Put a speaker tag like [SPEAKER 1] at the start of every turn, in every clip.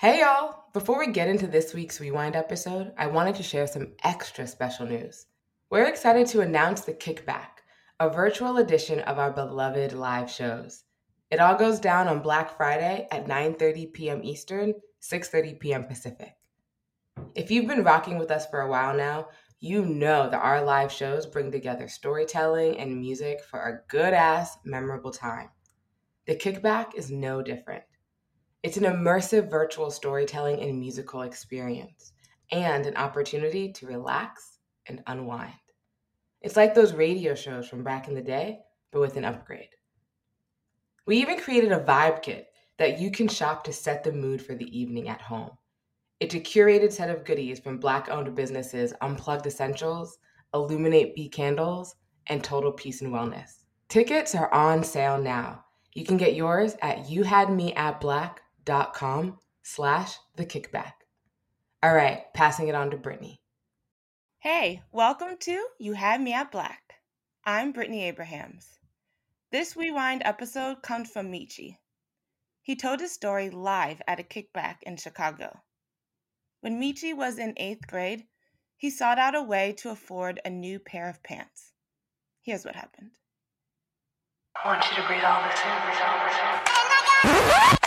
[SPEAKER 1] Hey, y'all! Before we get into this week's Rewind episode, I wanted to share some extra special news. We're excited to announce The Kickback, a virtual edition of our beloved live shows. It all goes down on Black Friday at 9:30 p.m. Eastern, 6:30 p.m. Pacific. If you've been rocking with us for a while now, you know that our live shows bring together storytelling and music for a good ass, memorable time. The Kickback is no different. It's an immersive virtual storytelling and musical experience, and an opportunity to relax and unwind. It's like those radio shows from back in the day, but with an upgrade. We even created a vibe kit that you can shop to set the mood for the evening at home. It's a curated set of goodies from Black owned businesses Unplugged Essentials, Illuminate Bee Candles, and Total Peace and Wellness. Tickets are on sale now. You can get yours at youhadmeatblack.com slash the kickback. All right, passing it on to Brittany.
[SPEAKER 2] Hey, welcome to You Had Me at Black. I'm Brittany Abrahams. This Rewind episode comes from Michi. He told his story live at a kickback in Chicago. When Michi was in eighth grade, he sought out a way to afford a new pair of pants. Here's what happened.
[SPEAKER 3] I want you to breathe all this in, breathe all this in.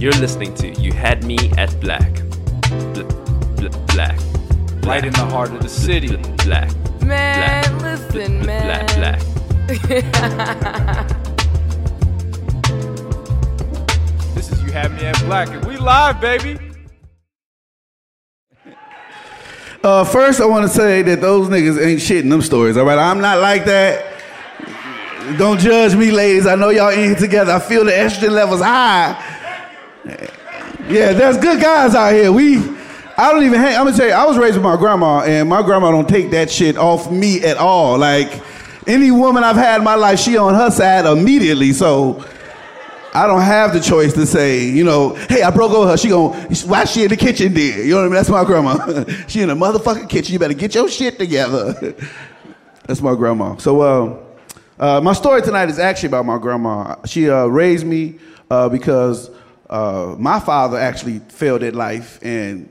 [SPEAKER 4] You're listening to You Had Me at Black. Bl- bl- black.
[SPEAKER 5] Right in the heart of the city.
[SPEAKER 4] Bl- black.
[SPEAKER 1] Man,
[SPEAKER 4] Black.
[SPEAKER 1] listen,
[SPEAKER 4] Bl-
[SPEAKER 1] man.
[SPEAKER 4] Black. Black.
[SPEAKER 5] This is You Had Me at Black, and we live, baby.
[SPEAKER 6] Uh, first, I want to say that those niggas ain't shitting them stories, all right? I'm not like that. Don't judge me, ladies. I know y'all in here together. I feel the estrogen levels high. Yeah, there's good guys out here. We, I don't even hang. I'm gonna tell you, I was raised with my grandma, and my grandma don't take that shit off me at all. Like, any woman I've had in my life, she on her side immediately. So, I don't have the choice to say, you know, hey, I broke over her. She gon' why she in the kitchen there? You know what I mean? That's my grandma. she in the motherfucking kitchen. You better get your shit together. That's my grandma. So, uh, uh, my story tonight is actually about my grandma. She uh, raised me uh, because uh, my father actually failed at life, and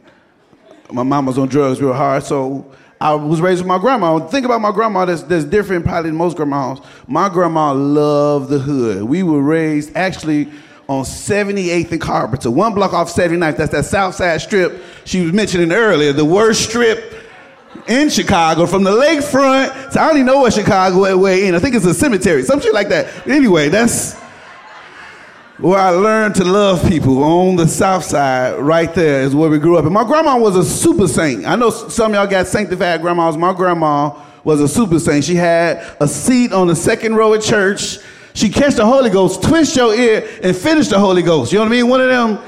[SPEAKER 6] my mom was on drugs real hard. So I was raised with my grandma. Think about my grandma that's, that's different probably than most grandmas. My grandma loved the hood. We were raised actually on 78th and Carpenter, one block off 79th. That's that South Side strip she was mentioning earlier, the worst strip in Chicago from the lakefront. So I don't even know what Chicago way in. I think it's a cemetery, some shit like that. Anyway, that's where I learned to love people on the south side, right there is where we grew up. And my grandma was a super saint. I know some of y'all got sanctified grandmas. My grandma was a super saint. She had a seat on the second row at church. She catch the Holy Ghost, twist your ear, and finish the Holy Ghost. You know what I mean? One of them.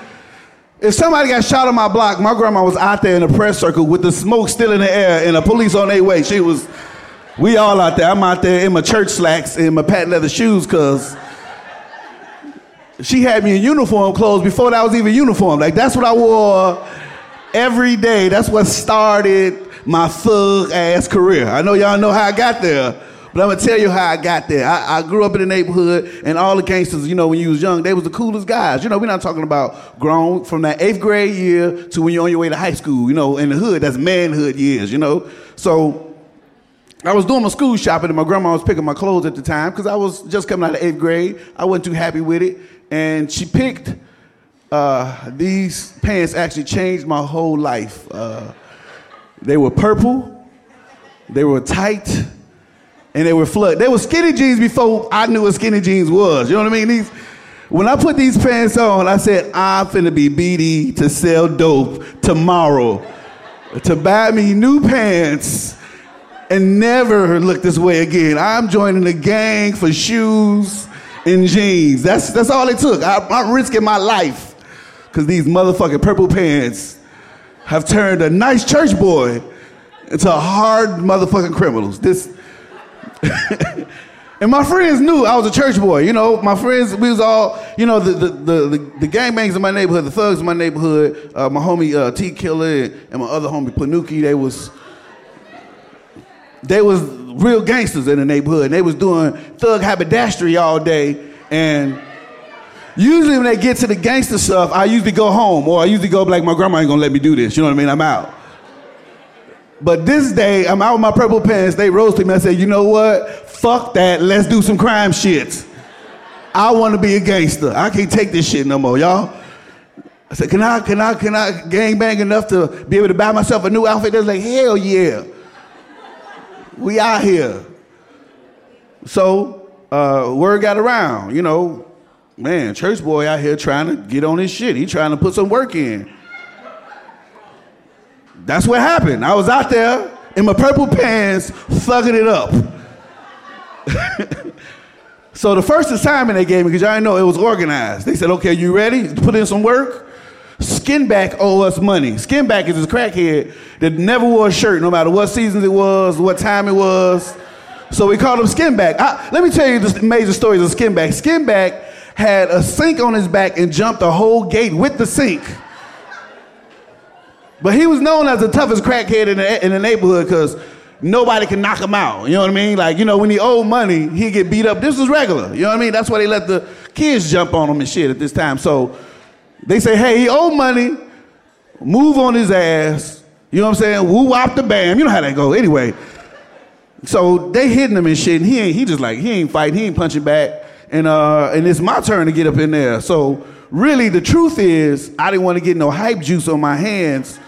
[SPEAKER 6] If somebody got shot on my block, my grandma was out there in the press circle with the smoke still in the air and the police on their way. She was, we all out there. I'm out there in my church slacks and my patent leather shoes because she had me in uniform clothes before that was even uniform. Like that's what I wore every day. That's what started my thug ass career. I know y'all know how I got there, but I'm gonna tell you how I got there. I, I grew up in the neighborhood, and all the gangsters, you know, when you was young, they was the coolest guys. You know, we're not talking about grown from that eighth grade year to when you're on your way to high school. You know, in the hood, that's manhood years. You know, so. I was doing my school shopping and my grandma was picking my clothes at the time because I was just coming out of eighth grade. I wasn't too happy with it. And she picked uh, these pants, actually changed my whole life. Uh, they were purple, they were tight, and they were flood. They were skinny jeans before I knew what skinny jeans was. You know what I mean? These, when I put these pants on, I said, I'm finna be BD to sell dope tomorrow. to buy me new pants and never look this way again. I'm joining the gang for shoes and jeans. That's, that's all it took. I, I'm risking my life because these motherfucking purple pants have turned a nice church boy into hard motherfucking criminals. This. And my friends knew I was a church boy. You know, my friends, we was all, you know, the the the, the, gangbangs in my neighborhood, the thugs in my neighborhood, uh, my homie uh, T Killer and my other homie Panuki, they was they was real gangsters in the neighborhood. And they was doing thug haberdashery all day. And usually when they get to the gangster stuff, I usually go home or I usually go like my grandma ain't gonna let me do this. You know what I mean? I'm out. But this day, I'm out with my purple pants. They roasted me. I said, you know what? Fuck that. Let's do some crime shit. I want to be a gangster. I can't take this shit no more, y'all. I said, can I, can I, can I gang bang enough to be able to buy myself a new outfit? They're like, hell yeah. We out here. So, uh, word got around, you know, man, church boy out here trying to get on his shit. He trying to put some work in. That's what happened. I was out there in my purple pants, thugging it up. so the first assignment they gave me, because y'all know it was organized. They said, okay, you ready? Put in some work. Skinback owe us money. Skinback is this crackhead that never wore a shirt, no matter what season it was, what time it was. So we called him Skinback. I, let me tell you the major stories of Skinback. Skinback had a sink on his back and jumped a whole gate with the sink. But he was known as the toughest crackhead in the, in the neighborhood because nobody can knock him out. You know what I mean? Like, you know, when he owed money, he'd get beat up. This was regular. You know what I mean? That's why they let the kids jump on him and shit at this time. So they say, hey, he owe money, move on his ass. You know what I'm saying? Woo wop the bam. You know how that go. Anyway, so they hitting him and shit, and he ain't, he just like, he ain't fighting, he ain't punching back. And, uh, and it's my turn to get up in there. So really, the truth is, I didn't want to get no hype juice on my hands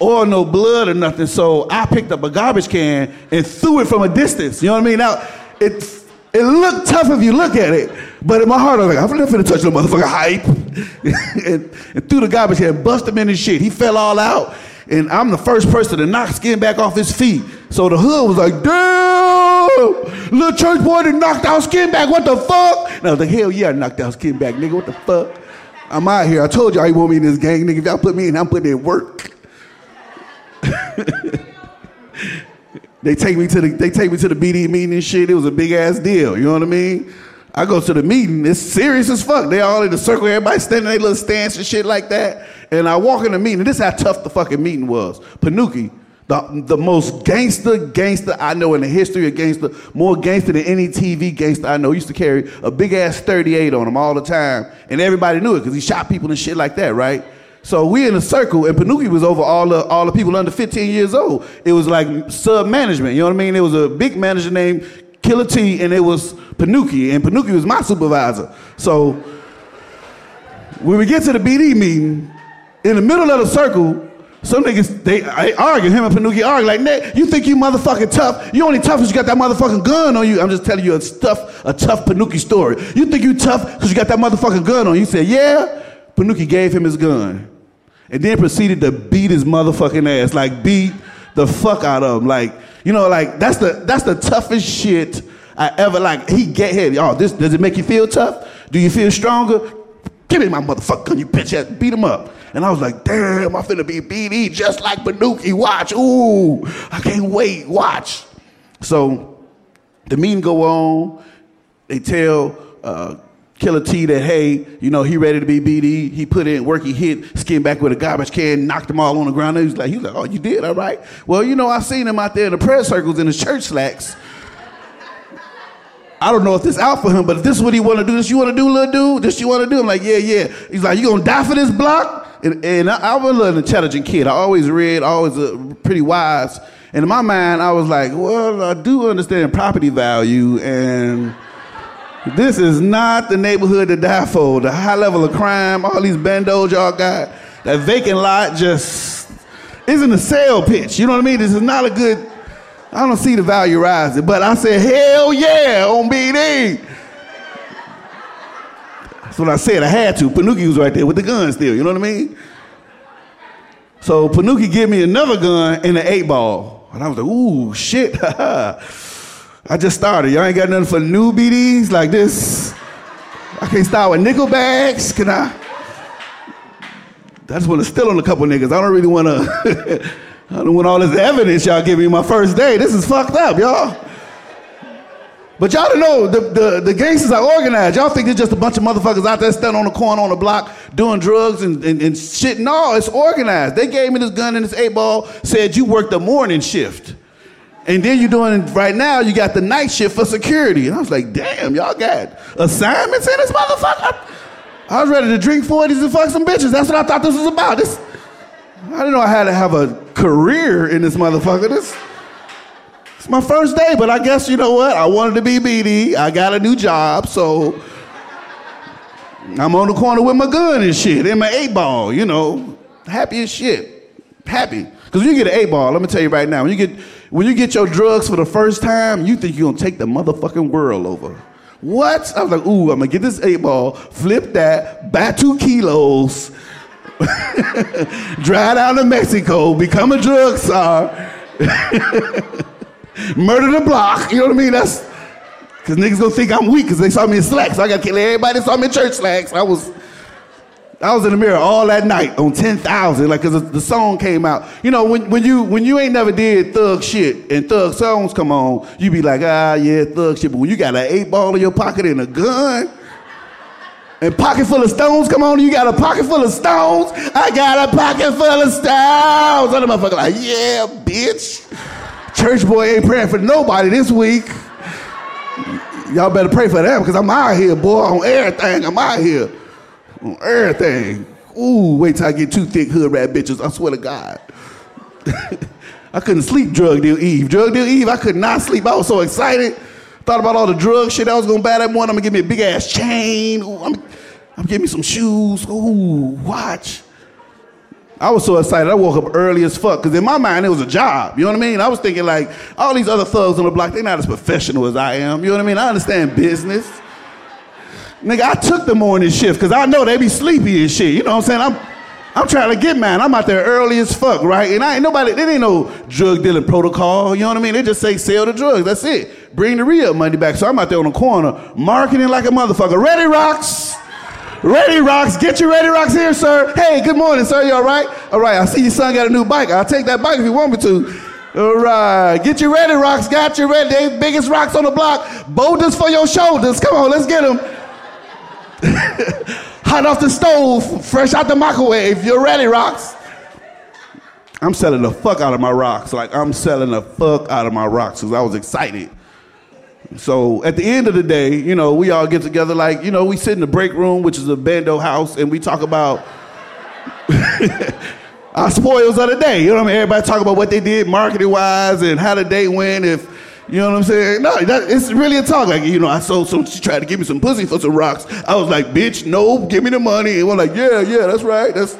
[SPEAKER 6] or no blood or nothing. So I picked up a garbage can and threw it from a distance. You know what I mean? Now, it, it looked tough if you look at it, but in my heart, I was like, I'm not finna touch no motherfucker hype. and, and threw the garbage can, bust him in his shit. He fell all out. And I'm the first person to knock skin back off his feet. So the hood was like, damn, little church boy that knocked out skin back, what the fuck? And I was like, hell yeah, I knocked out skin back, nigga, what the fuck? I'm out here. I told y'all you want me in this gang, nigga. If y'all put me in, I'm putting in work. they take me to the they take me to the BD meeting and shit. It was a big ass deal. You know what I mean? I go to the meeting. It's serious as fuck. They all in the circle. Everybody standing in their little stance and shit like that. And I walk in the meeting. This is how tough the fucking meeting was. Panuki, the, the most gangster gangster I know in the history of gangster, more gangster than any TV gangster I know. He used to carry a big ass 38 on him all the time. And everybody knew it because he shot people and shit like that, right? So we in a circle, and Panuki was over all the all the people under 15 years old. It was like sub management. You know what I mean? It was a big manager named Killer T, and it was Panuki, and Panuki was my supervisor. So when we get to the BD meeting, in the middle of the circle, some niggas they, argue. Him and Panuki argue like, Nick, you think you motherfucking tough? You only tough because you got that motherfucking gun on you. I'm just telling you a tough a tough Panuki story. You think you tough because you got that motherfucking gun on you? Said yeah. Panuki gave him his gun, and then proceeded to beat his motherfucking ass, like beat the fuck out of him, like you know, like that's the that's the toughest shit I ever like. He get here. Oh, this does it make you feel tough? Do you feel stronger? Give me my motherfucking gun, you bitch ass. Beat him up. And I was like, damn, I'm finna be BD just like Panuki. Watch. Ooh, I can't wait. Watch. So the meeting go on. They tell uh, Killer T that, hey, you know, he ready to be BD. He put in work, he hit, skin back with a garbage can, knocked them all on the ground. And he was like, he was like, oh, you did, all right. Well, you know, I seen him out there in the prayer circles in his church slacks. I don't know if this out for him, but if this is what he want to do, this you want to do, little dude? This you want to do? I'm like, yeah, yeah. He's like, you gonna die for this block? And, and I, I was an intelligent kid. I always read, always uh, pretty wise. And in my mind, I was like, well, I do understand property value, and this is not the neighborhood to die for. The high level of crime, all these bandos y'all got, that vacant lot just isn't a sale pitch. You know what I mean? This is not a good I don't see the value rising, but I said, hell yeah, on BD. That's what I said. I had to. Panuki was right there with the gun still. You know what I mean? So Panuki gave me another gun and an eight ball. And I was like, ooh, shit. I just started. Y'all ain't got nothing for new BDs like this. I can't start with nickel bags. Can I? I just want to steal on a couple niggas. I don't really want to. I don't want all this evidence y'all give me my first day. This is fucked up, y'all. But y'all don't know the, the, the gangsters are organized. Y'all think it's just a bunch of motherfuckers out there standing on the corner on the block doing drugs and, and, and shit. No, it's organized. They gave me this gun and this eight ball, said you work the morning shift. And then you're doing right now, you got the night shift for security. And I was like, damn, y'all got assignments in this motherfucker? I was ready to drink 40s and fuck some bitches. That's what I thought this was about. This, I didn't know I had to have a career in this motherfucker. This, it's my first day, but I guess you know what? I wanted to be BD. I got a new job, so I'm on the corner with my gun and shit and my eight ball, you know. Happy as shit. Happy. Because you get an eight ball, let me tell you right now, when you get when you get your drugs for the first time, you think you're gonna take the motherfucking world over. What? I was like, ooh, I'm gonna get this eight ball, flip that, buy two kilos, drive down to Mexico, become a drug czar, murder the block. You know what I mean? That's because niggas gonna think I'm weak because they saw me in slacks. I gotta kill everybody saw me in church slacks. I was I was in the mirror all that night on 10,000, like, cause the, song came out. You know, when, when you when you ain't never did thug shit and thug songs come on, you be like, ah, yeah, thug shit. But when you got an eight ball in your pocket and a gun, and pocket full of stones come on, you got a pocket full of stones. I got a pocket full of stones. The motherfucker like, yeah, bitch. Church boy ain't praying for nobody this week. Y'all better pray for them, because I'm out here, boy, on everything. I'm out here on everything. Ooh, wait till I get two thick hood rat bitches. I swear to God. I couldn't sleep drug deal Eve. Drug deal Eve, I could not sleep. I was so excited. Thought about all the drug shit I was gonna buy that morning. I'm gonna give me a big ass chain. Ooh, I'm, I'm give me some shoes. Ooh, watch. I was so excited. I woke up early as fuck because in my mind it was a job. You know what I mean? I was thinking like all these other thugs on the block, they're not as professional as I am. You know what I mean? I understand business. Nigga, I took the morning shift because I know they be sleepy and shit. You know what I'm saying? I'm, I'm trying to get mine. I'm out there early as fuck, right? And I ain't nobody, there ain't no drug dealing protocol. You know what I mean? They just say sell the drugs. That's it. Bring the re-up money back. So I'm out there on the corner marketing like a motherfucker. Ready rocks. Ready rocks. Get your ready rocks here, sir. Hey, good morning, sir. You all right? All right. I see your son got a new bike. I'll take that bike if you want me to. All right. Get your ready rocks. Got your ready. They biggest rocks on the block. Boulders for your shoulders. Come on, let's get them. Hot off the stove, fresh out the microwave. You're ready, rocks. I'm selling the fuck out of my rocks. Like I'm selling the fuck out of my rocks because I was excited. So at the end of the day, you know, we all get together. Like you know, we sit in the break room, which is a bando house, and we talk about our spoils of the day. You know what I mean? Everybody talk about what they did marketing wise and how the day went. If you know what I'm saying? No, that, it's really a talk. Like, you know, I sold some, she tried to give me some pussy for some rocks. I was like, bitch, no, give me the money. And we're like, yeah, yeah, that's right. That's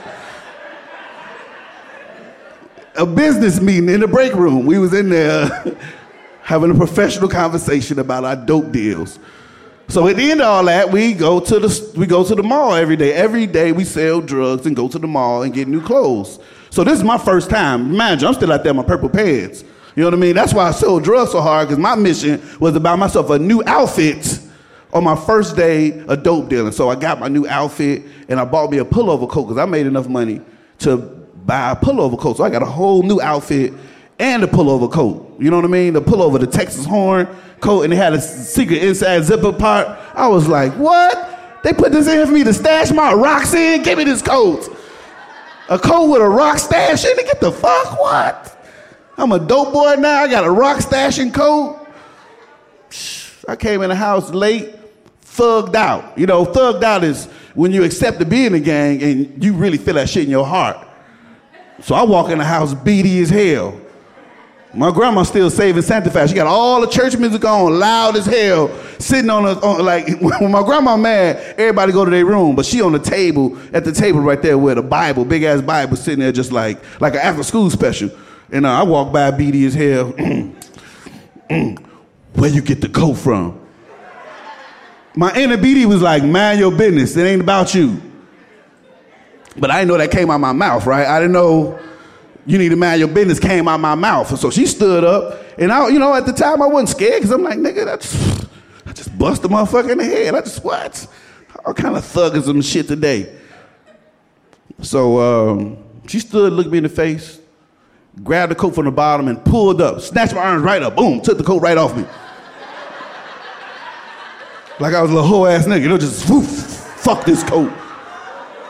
[SPEAKER 6] a business meeting in the break room. We was in there having a professional conversation about our dope deals. So at the end of all that, we go to the we go to the mall every day. Every day we sell drugs and go to the mall and get new clothes. So this is my first time. Imagine I'm still out there in my purple pants. You know what I mean? That's why I sold drugs so hard, because my mission was to buy myself a new outfit on my first day of dope dealing. So I got my new outfit and I bought me a pullover coat because I made enough money to buy a pullover coat. So I got a whole new outfit and a pullover coat. You know what I mean? The pullover, the Texas horn coat, and it had a secret inside zipper part. I was like, what? They put this in here for me to stash my rocks in? Give me this coat. A coat with a rock stash in it? Get the fuck? What? I'm a dope boy now. I got a rock stashing coat. I came in the house late, thugged out. You know, thugged out is when you accept to be in a gang and you really feel that shit in your heart. So I walk in the house beady as hell. My grandma still saving sanctified. She got all the church music on, loud as hell, sitting on, a, on like when my grandma mad, everybody go to their room, but she on the table at the table right there with a Bible, big ass Bible, sitting there just like like an after school special. And uh, I walk by beady as hell. Where you get the coat from? My inner beady was like, mind your business. It ain't about you. But I didn't know that came out my mouth, right? I didn't know you need to mind your business came out my mouth. So she stood up, and I, you know, at the time I wasn't scared because I'm like, nigga, I just, I just bust the motherfucker in the head. I just what? All kind of thuggism shit today. So um, she stood, looked me in the face, grabbed the coat from the bottom and pulled up, snatched my arms right up, boom, took the coat right off me. like I was a little whole ass nigga, you know, just woof, fuck this coat.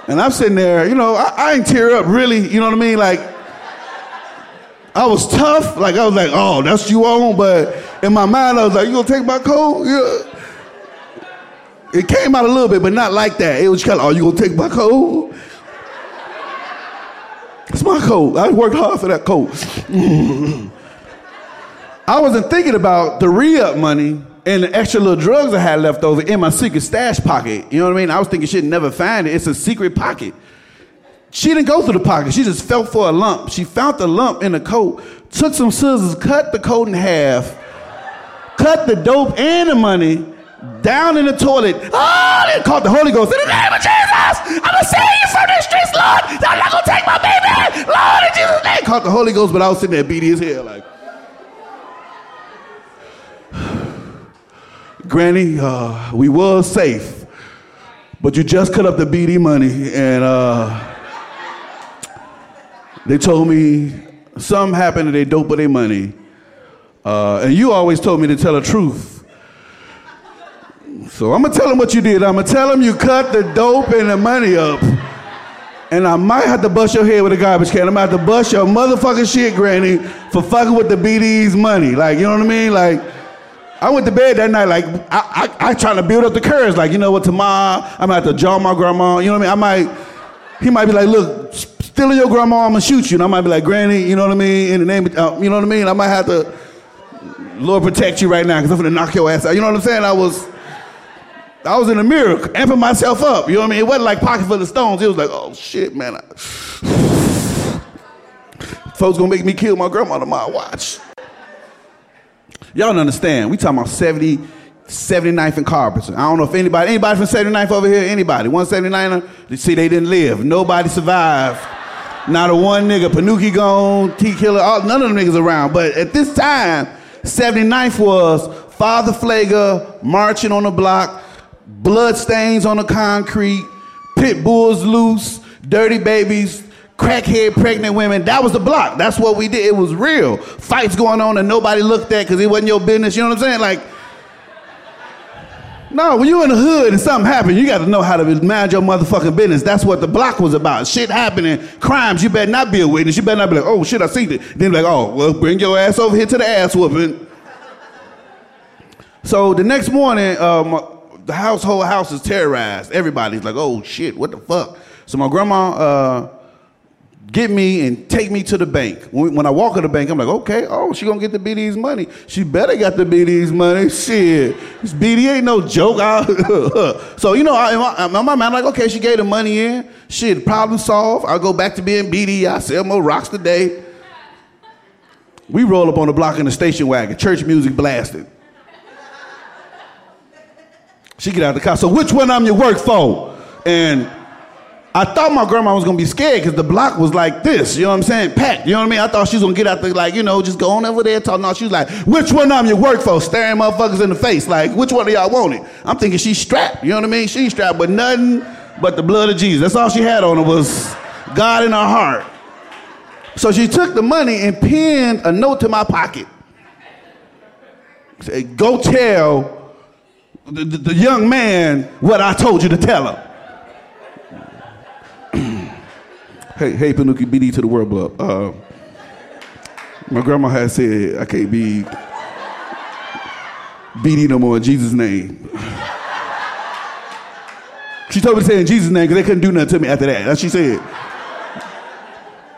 [SPEAKER 6] And I'm sitting there, you know, I, I ain't tear up really, you know what I mean? Like, I was tough. Like I was like, oh, that's you on. But in my mind, I was like, you gonna take my coat? Yeah. It came out a little bit, but not like that. It was kind of, oh, you gonna take my coat? My coat. I worked hard for that coat. I wasn't thinking about the re-up money and the extra little drugs I had left over in my secret stash pocket. You know what I mean? I was thinking she'd never find it. It's a secret pocket. She didn't go through the pocket. She just felt for a lump. She found the lump in the coat, took some scissors, cut the coat in half, cut the dope and the money down in the toilet. Oh, they called the Holy Ghost. In the name of Jesus, I'm gonna save you from the streets, Lord. I'm not gonna take my baby. Lord, in Jesus' name. Called the Holy Ghost, but I was sitting there beating his head like. Granny, uh, we was safe, but you just cut up the BD money, and uh, they told me something happened to they dope with their money, uh, and you always told me to tell the truth. So I'm gonna tell them what you did. I'm gonna tell them you cut the dope and the money up. And I might have to bust your head with a garbage can. I'm gonna have to bust your motherfucking shit, Granny, for fucking with the BD's money. Like, you know what I mean? Like, I went to bed that night, like, I, I, I trying to build up the courage. Like, you know what, tomorrow, I'm gonna have to jaw my grandma. You know what I mean? I might, he might be like, look, stealing your grandma, I'm gonna shoot you. And I might be like, Granny, you know what I mean? In the name of, uh, you know what I mean? I might have to, Lord protect you right now, because I'm gonna knock your ass out. You know what I'm saying? I was, I was in the mirror, amping myself up. You know what I mean? It wasn't like pocket full of stones. It was like, oh shit, man. I... Folks gonna make me kill my grandma tomorrow. Watch. Y'all don't understand. We talking about 70, 79th and Carpenter. I don't know if anybody, anybody from 79th over here, anybody. 179er, uh, see, they didn't live. Nobody survived. Not a one nigga, Panuki gone, T Killer, all, none of them niggas around. But at this time, 79th was Father Pfleger marching on the block, blood stains on the concrete, pit bulls loose, dirty babies, crackhead pregnant women. That was the block. That's what we did. It was real. Fights going on and nobody looked at because it wasn't your business. You know what I'm saying? Like, no, when you in the hood and something happened, you got to know how to manage your motherfucking business. That's what the block was about. Shit happening, crimes. You better not be a witness. You better not be like, oh shit, I seen it. Then like, oh, well, bring your ass over here to the ass whooping. So the next morning, um, the household house is terrorized. Everybody's like, oh shit, what the fuck? So my grandma uh, get me and take me to the bank. When, when I walk to the bank, I'm like, okay, oh, she gonna get the BD's money. She better got the BD's money. Shit, this BD ain't no joke. so you know, I, in my, in my mind, like, okay, she gave the money in. Shit, problem solved. I go back to being BD. I sell more rocks today. We roll up on the block in the station wagon, church music blasted. She get out of the car. So which one I'm your work for? And I thought my grandma was gonna be scared because the block was like this, you know what I'm saying? Packed, you know what I mean? I thought she was gonna get out there, like, you know, just go on over there, talk. No, she was like, which one I'm your work for? Staring motherfuckers in the face, like, which one of y'all want it? I'm thinking she's strapped, you know what I mean? She's strapped, but nothing but the blood of Jesus. That's all she had on her was God in her heart. So she took the money and pinned a note to my pocket. Said, go tell the, the, young man what I told you to tell him. hey, hey, Panuki, BD to the world club. Uh, my grandma had said I can't be BD no more in Jesus' name. She told me to say in Jesus' name because they couldn't do nothing to me after that. That's she said.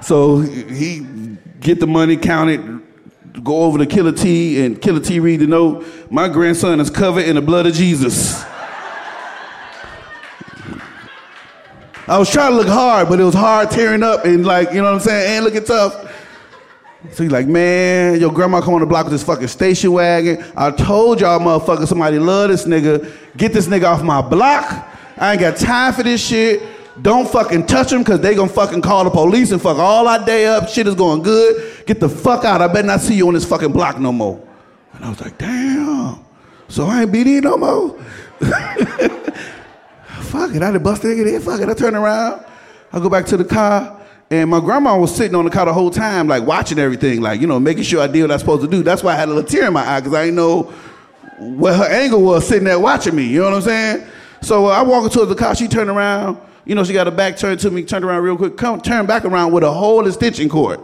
[SPEAKER 6] So he get the money, count it, go over to Killer T, and Killer T read the note. My grandson is covered in the blood of Jesus. I was trying to look hard, but it was hard tearing up and like, you know what I'm saying, and looking tough. So he's like, man, your grandma come on the block with this fucking station wagon. I told y'all motherfuckers somebody love this nigga. Get this nigga off my block. I ain't got time for this shit. Don't fucking touch him because they gonna fucking call the police and fuck all our day up. Shit is going good. Get the fuck out. I better not see you on this fucking block no more. And I was like, damn. So I ain't BD no more. fuck it. I done bust the nigga there. Fuck it. I turn around. I go back to the car. And my grandma was sitting on the car the whole time, like watching everything, like, you know, making sure I did what I was supposed to do. That's why I had a little tear in my eye, because I didn't know what her angle was sitting there watching me. You know what I'm saying? So uh, I walk into the car, she turned around. You know, she got her back turned to me, turned around real quick, come, turned back around with a whole extension cord.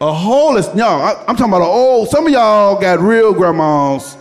[SPEAKER 6] A hole is, y'all, I, I'm talking about an old, some of y'all got real grandmas.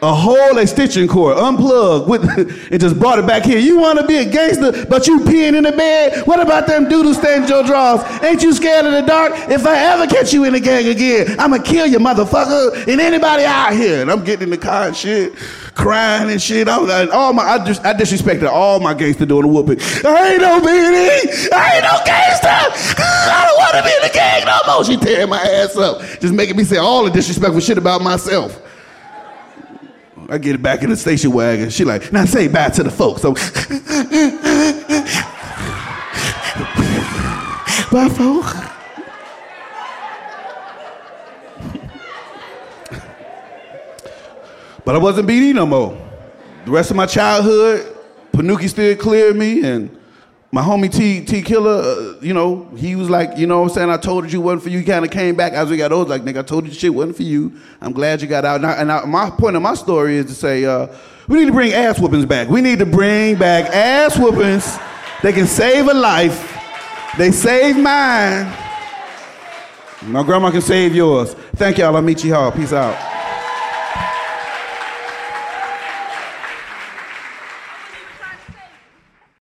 [SPEAKER 6] A whole extension cord, unplugged, with, and just brought it back here. You want to be a gangster, but you peeing in the bed? What about them doodle stains your drawers? Ain't you scared of the dark? If I ever catch you in the gang again, I'ma kill you, motherfucker, and anybody out here. And I'm getting in the car and shit, crying and shit. I'm like, all my, I, dis- I disrespected all my gangster doing the whooping. I ain't no BD, I ain't no gangster. I don't want to be in the gang no more. She tearing my ass up, just making me say all the disrespectful shit about myself. I get it back in the station wagon. She like, now say bye to the folks. So, bye, folks. But I wasn't BD no more. The rest of my childhood, Panuki still cleared me, and my homie T T Killer, uh, you know, he was like, you know what I'm saying? I told you it wasn't for you. He kind of came back as we got older, like, nigga, I told you shit wasn't for you. I'm glad you got out. And, I, and I, my point of my story is to say, uh, we need to bring ass whoopings back. We need to bring back ass whoopings. They can save a life. They save mine. My grandma can save yours. Thank y'all. I'll meet you all. Peace out.